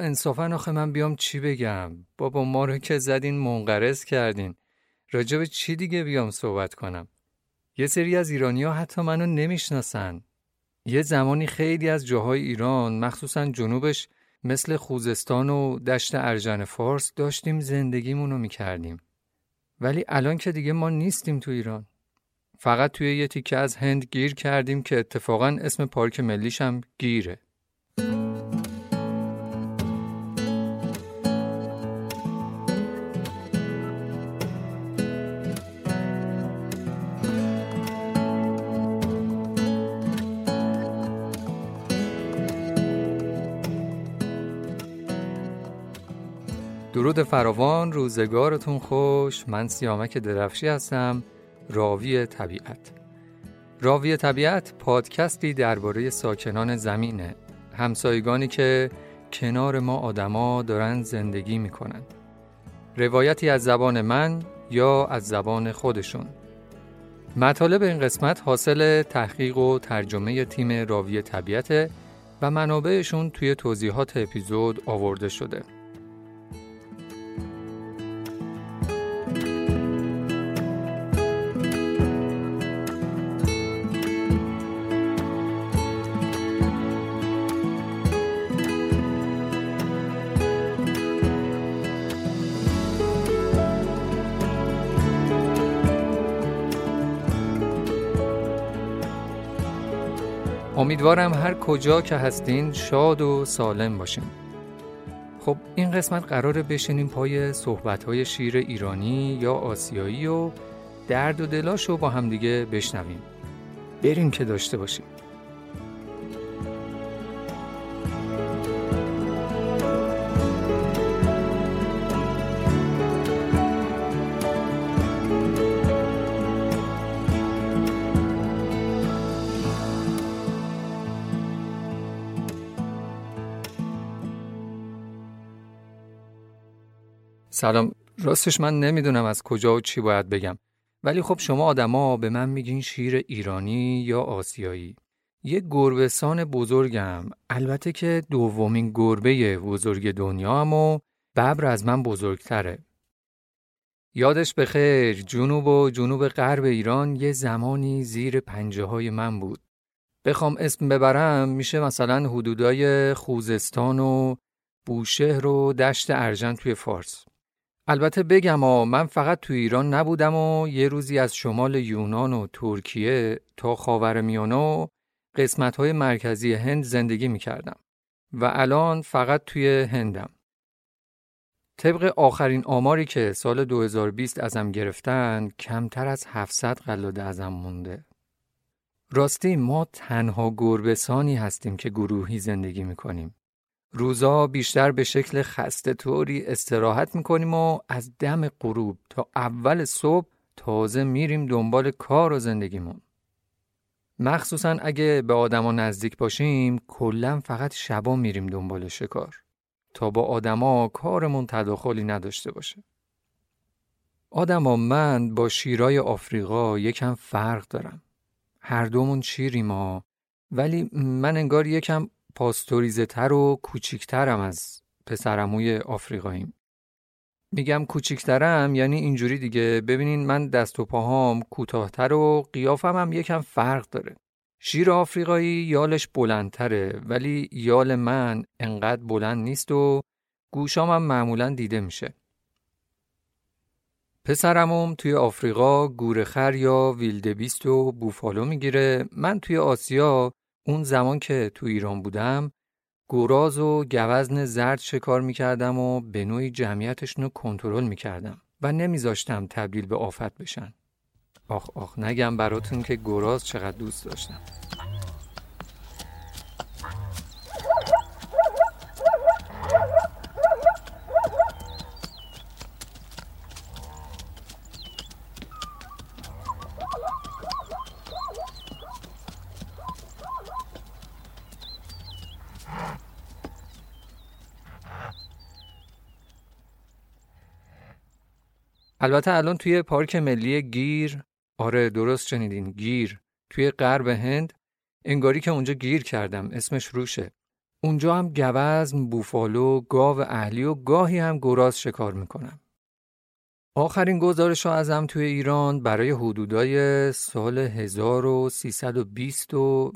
انصافا آخه من بیام چی بگم؟ بابا ما رو که زدین منقرض کردین. راجب چی دیگه بیام صحبت کنم؟ یه سری از ایرانی ها حتی منو نمی‌شناسن. یه زمانی خیلی از جاهای ایران مخصوصا جنوبش مثل خوزستان و دشت ارجن فارس داشتیم زندگیمونو می‌کردیم. ولی الان که دیگه ما نیستیم تو ایران. فقط توی یه تیکه از هند گیر کردیم که اتفاقا اسم پارک ملیش هم گیره. درود فراوان روزگارتون خوش. من سیامک درفشی هستم راوی طبیعت. راوی طبیعت پادکستی درباره ساکنان زمینه. همسایگانی که کنار ما آدما دارن زندگی می‌کنن. روایتی از زبان من یا از زبان خودشون. مطالب این قسمت حاصل تحقیق و ترجمه تیم راوی طبیعت و منابعشون توی توضیحات اپیزود آورده شده. امیدوارم هر کجا که هستین شاد و سالم باشین. خب این قسمت قراره بشینیم پای صحبتهای شیر ایرانی یا آسیایی و درد و دلاش رو با همدیگه بشنویم. بریم که داشته باشیم. سلام. راستش من نمی‌دونم از کجا و چی باید بگم. ولی خب شما آدما به من میگین شیر ایرانی یا آسیایی. یه گربهسان بزرگم. البته که دومین گربه بزرگ دنیا هم و ببر از من بزرگتره. یادش به خیر جنوب و جنوب غرب ایران یه زمانی زیر پنجه های من بود. بخوام اسم ببرم میشه مثلا حدودای خوزستان و بوشهر و دشت ارجن توی فارس. البته بگم و من فقط تو ایران نبودم و یه روزی از شمال یونان و ترکیه تا خاور میانه و قسمت های مرکزی هند زندگی می کردم و الان فقط توی هندم. طبق آخرین آماری که سال 2020 ازم گرفتن کمتر از 700 قلاده ازم مونده. راستی ما تنها گربسانی هستیم که گروهی زندگی می کنیم. روزا بیشتر به شکل خسته طوری استراحت می‌کنیم و از دم غروب تا اول صبح تازه میریم دنبال کار و زندگیمون. مخصوصا اگه به آدما نزدیک باشیم کلا فقط شبا میریم دنبال شکار تا با آدما کارمون تداخلی نداشته باشه. آدما من با شیرای آفریقا یکم فرق دارم. هر دومون شیریم ما ولی من انگار یکم پاستوریزه تر و کوچیکترم از پسرموی آفریقاییم. میگم کوچیکترم یعنی اینجوری دیگه ببینین من دست و پاهام کوتاهتر و قیافم هم یکم فرق داره. شیر آفریقایی یالش بلندتره ولی یال من انقدر بلند نیست و گوشام هم معمولا دیده میشه. پسرمم توی آفریقا گورخر یا ویلدبیست و بوفالو می‌گیره من توی آسیا اون زمان که تو ایران بودم گوراز و گوزن زرد شکار می‌کردم و به نوعی جمعیتشون رو کنترل می‌کردم و نمیذاشتم تبدیل به آفت بشن. آخ آخ نگم براتون که گراز چقدر دوست داشتم. البته الان توی پارک ملی گیر آره درست شنیدین گیر توی غرب هند انگاری که اونجا گیر کردم اسمش روشه اونجا هم گوزن، بوفالو، گاو اهلی و گاهی هم گراز شکار می‌کنم. آخرین گزارش ها ازم توی ایران برای حدودای سال 1320 و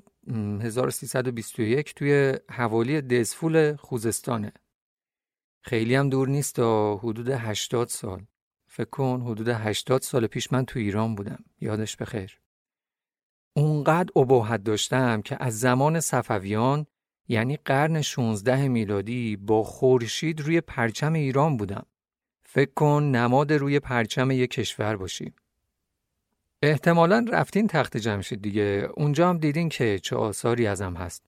1321 توی حوالی دزفول خوزستانه. خیلی هم دور نیست تا حدود 80 سال. فکر کن حدود 80 سال پیش من تو ایران بودم. یادش بخیر. اونقدر ابهت داشتم که از زمان صفویان یعنی قرن 16 میلادی با خورشید روی پرچم ایران بودم. فکر کن نماد روی پرچم یک کشور باشی. احتمالا رفتین تخت جمشید دیگه. اونجا هم دیدین که چه آثاری ازم هست.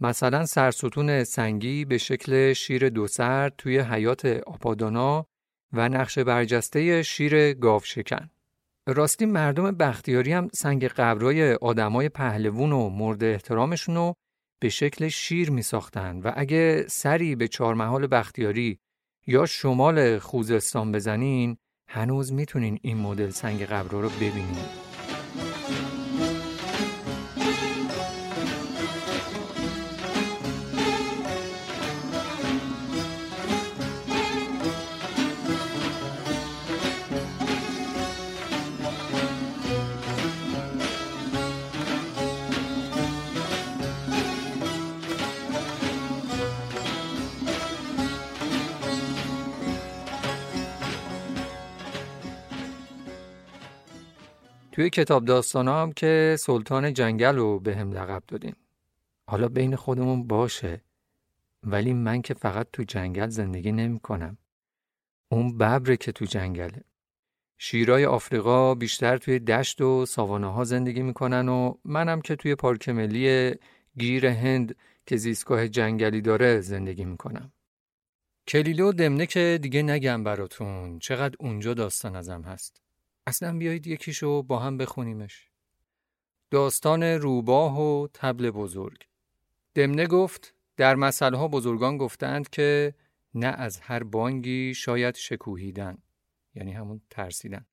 مثلا سرستون سنگی به شکل شیر دو سر توی حیات آپادانا و نقش برجسته شیر گاو شکن. راستی مردم بختیاری هم سنگ قبرای آدمای پهلوون و مورد احترامشون رو به شکل شیر می ساختن و اگه سری به چهارمحال بختیاری یا شمال خوزستان بزنین هنوز می‌تونین این مدل سنگ قبرا رو ببینید. توی کتاب داستان که سلطان جنگل رو به هم لقب دادین. حالا بین خودمون باشه. ولی من که فقط تو جنگل زندگی نمی کنم. اون ببره که تو جنگله. شیرای آفریقا بیشتر توی دشت و ساوانه ها زندگی می‌کنن و منم که توی پارک ملی گیر هند که زیستگاه جنگلی داره زندگی می‌کنم. کلیلو دمنه که دیگه نگم براتون چقدر اونجا داستان ازم هست. اصلا بیایید یکیشو با هم بخونیمش. داستان روباه و تبل بزرگ دمنه گفت در مسئله بزرگان گفتند که نه از هر بانگی شاید شکوهیدن یعنی همون ترسیدن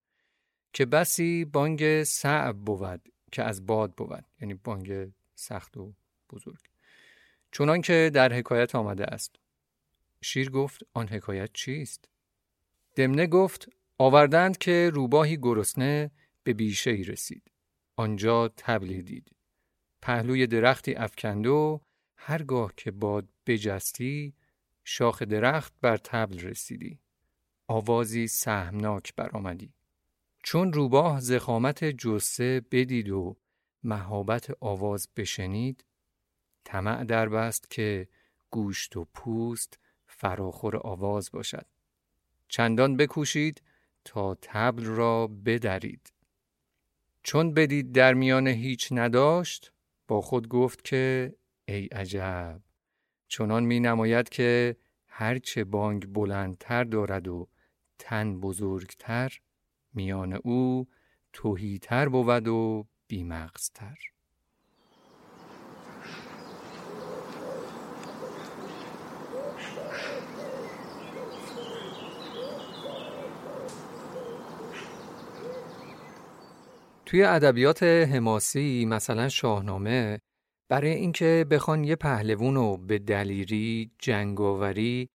که بسی بانگ صعب بود که از باد بود یعنی بانگ سخت و بزرگ چونان که در حکایت آمده است شیر گفت آن حکایت چیست؟ دمنه گفت آوردند که روباهی گرسنه به بیشه ای رسید. آنجا تبلی دید. پهلوی درختی افکند و هرگاه که باد بجستی شاخ درخت بر تبل رسیدی. آوازی سهمناک برآمدی. چون روباه زخامت جسه بدید و مهابت آواز بشنید طمع در بست که گوشت و پوست فراخور آواز باشد. چندان بکوشید تا تبل را بدرید. چون بدید در میان هیچ نداشت با خود گفت که ای عجب چنان می نماید که هرچه بانگ بلندتر دارد و تن بزرگتر میان او توهیتر بود و بیمغزتر. توی ادبیات حماسی مثلا شاهنامه برای اینکه بخوان یه پهلوون رو به دلیری، جنگاوری،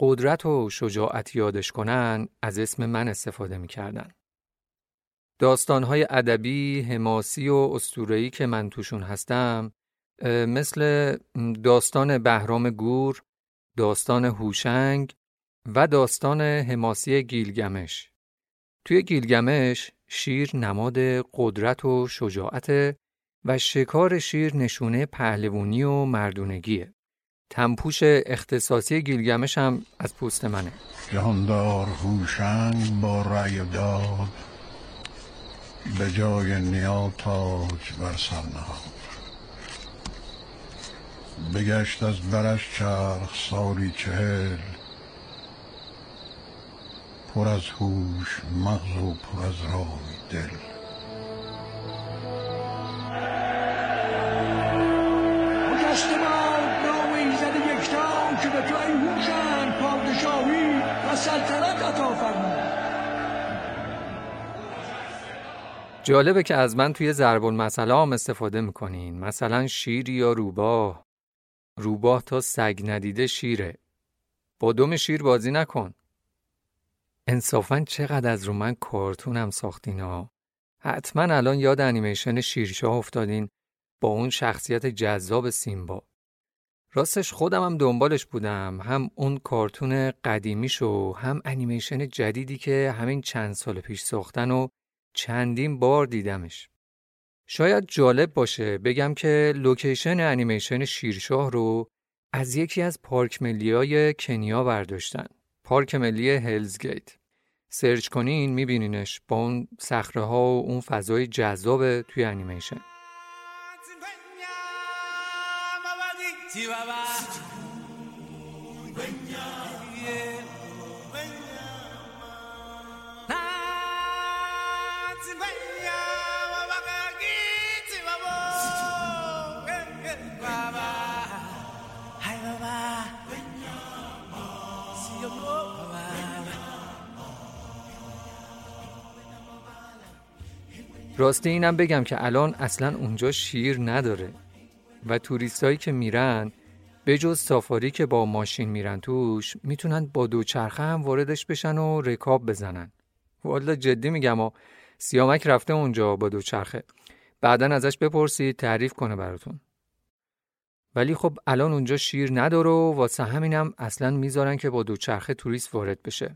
قدرت و شجاعت یادش کنن از اسم من استفاده می‌کردن. داستانهای ادبی، حماسی و اسطوره‌ای که من توشون هستم مثل داستان بهرام گور، داستان هوشنگ و داستان حماسی گیلگمش. توی گیلگمش شیر نماد قدرت و شجاعت و شکار شیر نشونه پهلوونی و مردونگیه. تنپوش اختصاصی گیلگمش هم از پوست منه. جاندار هوشنگ با رأی داد به جای نیا تاج بر سر بگشت از برش چرخ سالی چهل پر از هوش مغز و پر از رای دل. خجسته باد نام ایزد یکتا که به تو ای پادشاهی و سلطنت عطا فرمود. جالبه که از من توی ضرب المثل هم استفاده می‌کنین. مثلا شیر یا روباه. روباه تا سگ ندیده شیره. با دم شیر بازی نکن. انصافا چقدر از رو من کارتونم ساختینا حتما الان یاد انیمیشن شیرشاه افتادین با اون شخصیت جذاب سیمبا. راستش خودم هم دنبالش بودم. هم اون کارتون قدیمیشو هم انیمیشن جدیدی که همین چند سال پیش ساختن و چندین بار دیدمش. شاید جالب باشه بگم که لوکیشن انیمیشن شیرشاه رو از یکی از پارک ملی های کنیا برداشتن. پارک ملی هلزگیت سرچ کنین میبینینش با اون صخره ها و اون فضای جذاب توی انیمیشن. راستی اینم بگم که الان اصلا اونجا شیر نداره. و توریستایی که میرن به جز سافاری که با ماشین میرن توش می‌تونن با دوچرخه هم واردش بشن و رکاب بزنن. والا جدی میگم و سیامک رفته اونجا با دوچرخه. بعدا ازش بپرسید تعریف کنه براتون. ولی خب الان اونجا شیر نداره و واسه همینم اصلا می‌ذارن که با دوچرخه توریست وارد بشه.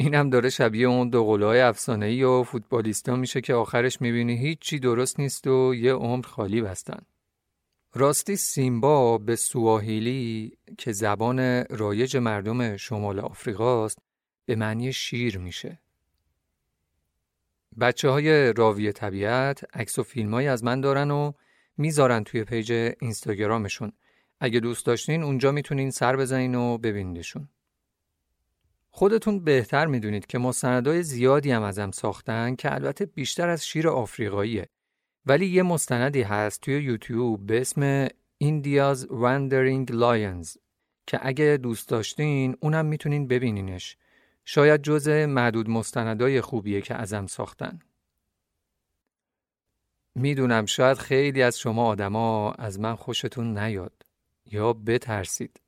اینم داره شبیه اون دو قلوهای افسانه‌ای و فوتبالیستا میشه که آخرش می‌بینی هیچی درست نیست و یه عمر خالی بستن. راستی سیمبا به سواهیلی که زبان رایج مردم شمال آفریقاست به معنی شیر میشه. بچه های راوی طبیعت عکس و فیلم از من دارن و می‌ذارن توی پیج اینستاگرامشون. اگه دوست داشتین اونجا می‌تونین سر بزنین و ببینیدشون. خودتون بهتر می‌دونید که مستندای زیادی هم ازم ساختن که البته بیشتر از شیر آفریقاییه. ولی یه مستندی هست توی یوتیوب به اسم India's Wandering Lions که اگه دوست داشتین اونم می‌تونین ببینینش. شاید جز معدود مستندای خوبیه که ازم ساختن. می‌دونم شاید خیلی از شما آدما از من خوشتون نیاد یا بترسید.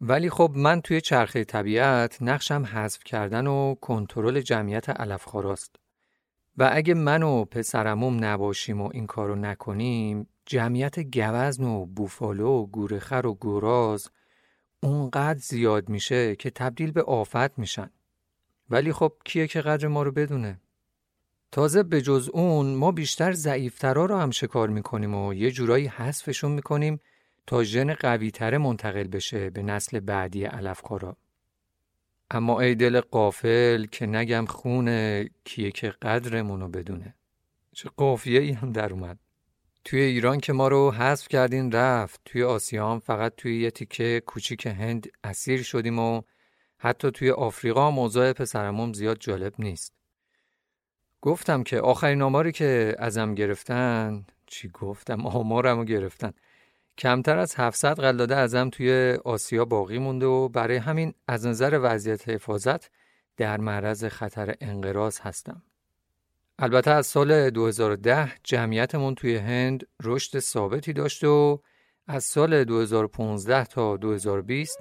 ولی خب من توی چرخه طبیعت نقشم حذف کردن و کنترل جمعیت علفخواراست. و اگه من و پسرموم نباشیم و این کارو نکنیم جمعیت گوزن و بوفالو و گورخر و گوراز اونقدر زیاد میشه که تبدیل به آفت میشن. ولی خب کیه که قدر ما رو بدونه؟ تازه به جز اون ما بیشتر ضعیفترا رو هم شکار می‌کنیم و یه جورایی حذفشون می‌کنیم تا ژن قویتره منتقل بشه به نسل بعدی علفکارا. اما ای دل قافل که نگم خونه کیه که قدرمونو بدونه. چه قافیه ای هم در اومد. توی ایران که ما رو حذف کردین رفت توی آسیا هم فقط توی یه تیکه کوچیک هند اسیر شدیم و حتی توی آفریقا موضوع پسرموم زیاد جالب نیست. گفتم که آخرین آماری که ازم گرفتن چی گفتم آمارمو گرفتن کمتر از 700 قلاده ازم توی آسیا باقی مونده و برای همین از نظر وضعیت حفاظت در معرض خطر انقراض هستم. البته از سال 2010 جمعیتمون توی هند رشد ثابتی داشت و از سال 2015 تا 2020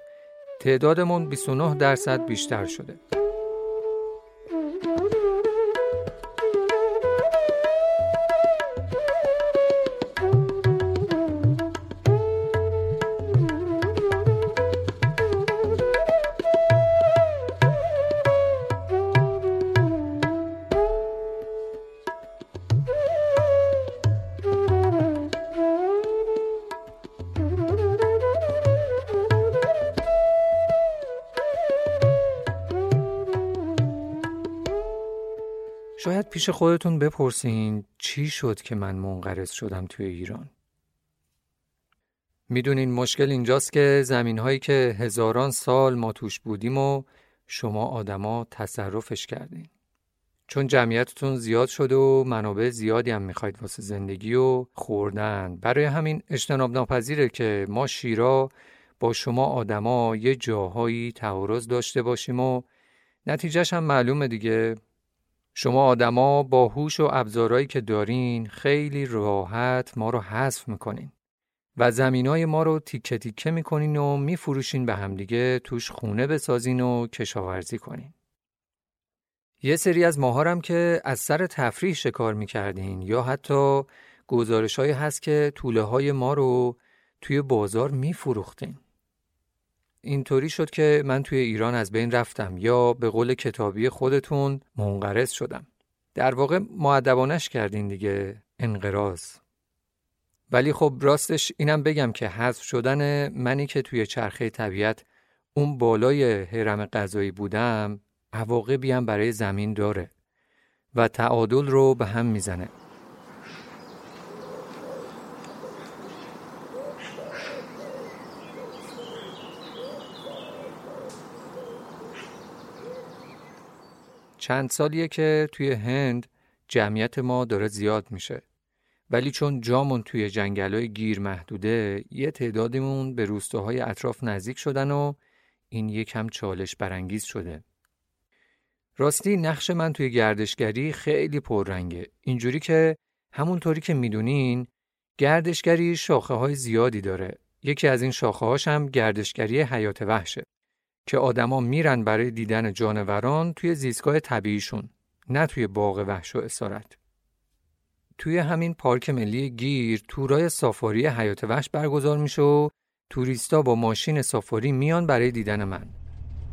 تعدادمون 29 درصد بیشتر شده. پیش خودتون بپرسین چی شد که من منقرض شدم توی ایران؟ می‌دونین مشکل اینجاست که زمین هایی که هزاران سال ما توش بودیم و شما آدما تصرفش کردین. چون جمعیتتون زیاد شده و منابع زیادی هم می‌خواید واسه زندگی و خوردن. برای همین اجتناب ناپذیره که ما شیرا با شما آدما یه جاهایی تعارض داشته باشیم و نتیجهش هم معلومه دیگه شما آدما با هوش و ابزارهایی که دارین خیلی راحت ما رو حذف می‌کنین و زمینای ما رو تیکه تیکه می‌کنین و میفروشین به همدیگه توش خونه بسازین و کشاورزی کنین. یه سری از ماهارم که از سر تفریح شکار می‌کردین یا حتی گزارش هست که طوله های ما رو توی بازار میفروختین. اینطوری شد که من توی ایران از بین رفتم یا به قول کتابی خودتون منقرض شدم. در واقع معدبانش کردین دیگه انقراض. ولی خب راستش اینم بگم که حذف شدن منی که توی چرخه طبیعت اون بالای حرم غذایی بودم عواقبی هم برای زمین داره و تعادل رو به هم می‌زنه. چند سالیه که توی هند جمعیت ما داره زیاد میشه. ولی چون جامون توی جنگلای گیر محدوده یه تعدادیمون به روستاهای اطراف نزدیک شدن و این یکم چالش برانگیز شده. راستی نقش من توی گردشگری خیلی پررنگه. اینجوری که همونطوری که می‌دونین گردشگری شاخه های زیادی داره. یکی از این شاخه هاش هم گردشگری حیات وحشه که آدما میرن برای دیدن جانوران توی زیستگاه طبیعیشون نه توی باغ وحش و اسارت. توی همین پارک ملی گیر تورای سافاری حیات وحش برگزار میشه و توریستا با ماشین سافاری میان برای دیدن من.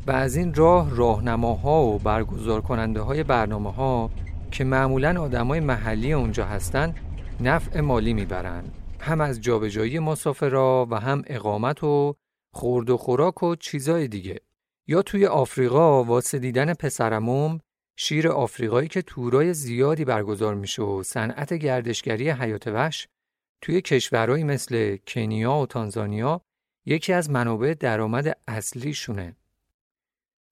و از این راه راهنماها و برگزار کننده های برنامه ها که معمولا آدمای محلی اونجا هستن نفع مالی می‌برن هم از جابجایی مسافرا و هم اقامت و خورد و خوراک و چیزای دیگه یا توی آفریقا واسه دیدن پسرموم شیر آفریقایی که تورای زیادی برگزار میشه و صنعت گردشگری حیات وحش توی کشورهایی مثل کنیا و تانزانیا یکی از منابع درآمد اصلیشونه.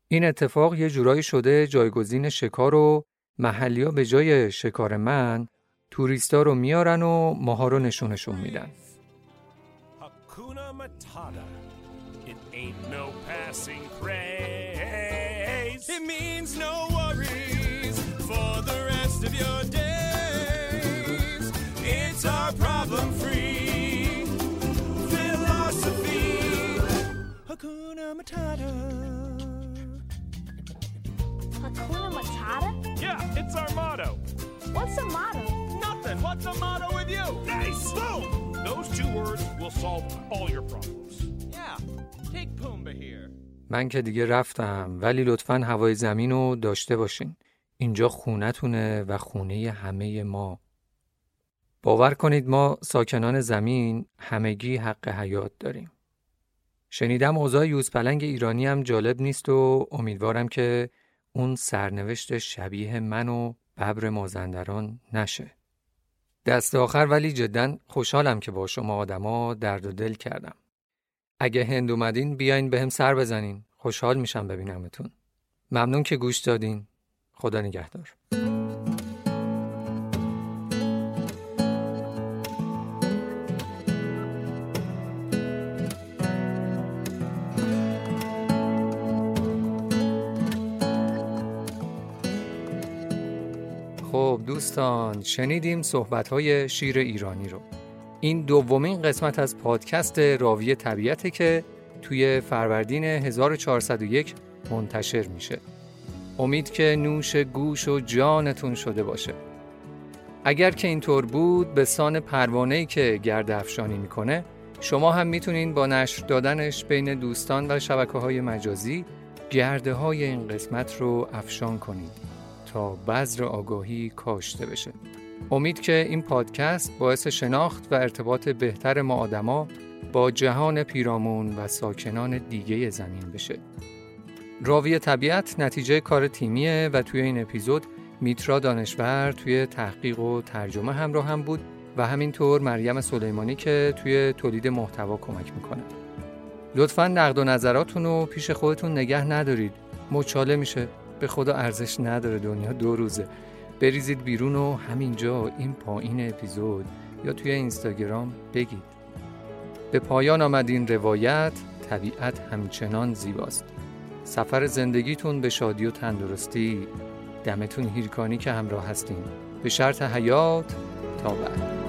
این اتفاق یه جورایی شده جایگزین شکار و محلیا به جای شکار من توریستا رو میارن و ماها رو نشونشون میدن. ain't no passing craze. It means no worries for the rest of your days. It's our problem free philosophy. Hakuna Matata. Hakuna Matata? Yeah, it's our motto. What's a motto? Nothing. What's a motto with you? Nice. Boom. Those two words will solve all your problems. من که دیگه رفتم ولی لطفا هوای زمین رو داشته باشین. اینجا خونتونه و خونه همه ما. باور کنید ما ساکنان زمین همگی حق حیات داریم. شنیدم اوضاع یوزپلنگ ایرانی هم جالب نیست و امیدوارم که اون سرنوشت شبیه من و ببر مازندران نشه. دست آخر ولی جدا خوشحالم که با شما آدما درد و دل کردم. اگه هند اومدین بیاین به هم سر بزنین. خوشحال میشم ببینمتون. ممنون که گوش دادین. خدا نگهدار. خب دوستان شنیدیم صحبت های شیر ایرانی رو این دومین قسمت از پادکست راوی طبیعته که توی فروردین 1401 منتشر میشه. امید که نوش گوش و جانتون شده باشه. اگر که اینطور بود به سان پروانه‌ای که گرد افشانی می‌کنه شما هم می‌تونین با نشر دادنش بین دوستان و شبکه های مجازی گرده های این قسمت رو افشان کنید تا بذر آگاهی کاشته بشه. امید که این پادکست باعث شناخت و ارتباط بهتر ما آدما با جهان پیرامون و ساکنان دیگه زمین بشه. راوی طبیعت نتیجه کار تیمیه و توی این اپیزود میترا دانشور توی تحقیق و ترجمه همراه هم بود و همینطور مریم سلیمانی که توی تولید محتوا کمک می‌کنه. لطفا نقد و نظراتون رو پیش خودتون نگه ندارید. مچاله میشه. به خدا ارزش نداره دنیا دو روزه. بریزید بیرون و همینجا این پایین اپیزود یا توی اینستاگرام بگید. به پایان آمد این روایت طبیعت همچنان زیباست. سفر زندگیتون به شادی و تندرستی دمتون هیرکانی که همراه هستین. به شرط حیات تا بعد.